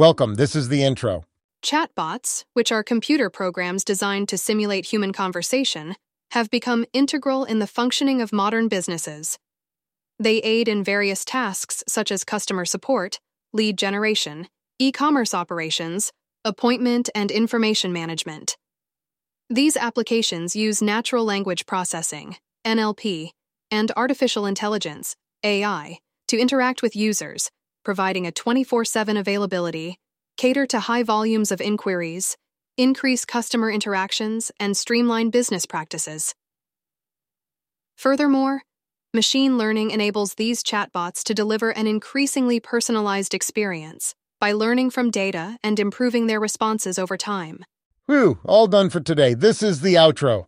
Welcome, this is the intro. Chatbots, which are computer programs designed to simulate human conversation, have become integral in the functioning of modern businesses. They aid in various tasks such as customer support, lead generation, e commerce operations, appointment and information management. These applications use natural language processing, NLP, and artificial intelligence, AI, to interact with users, providing a 24 7 availability, cater to high volumes of inquiries, increase customer interactions, and streamline business practices. Furthermore, machine learning enables these chatbots to deliver an increasingly personalized experience by learning from data and improving their responses over time. Whew, all done for today. This is the outro.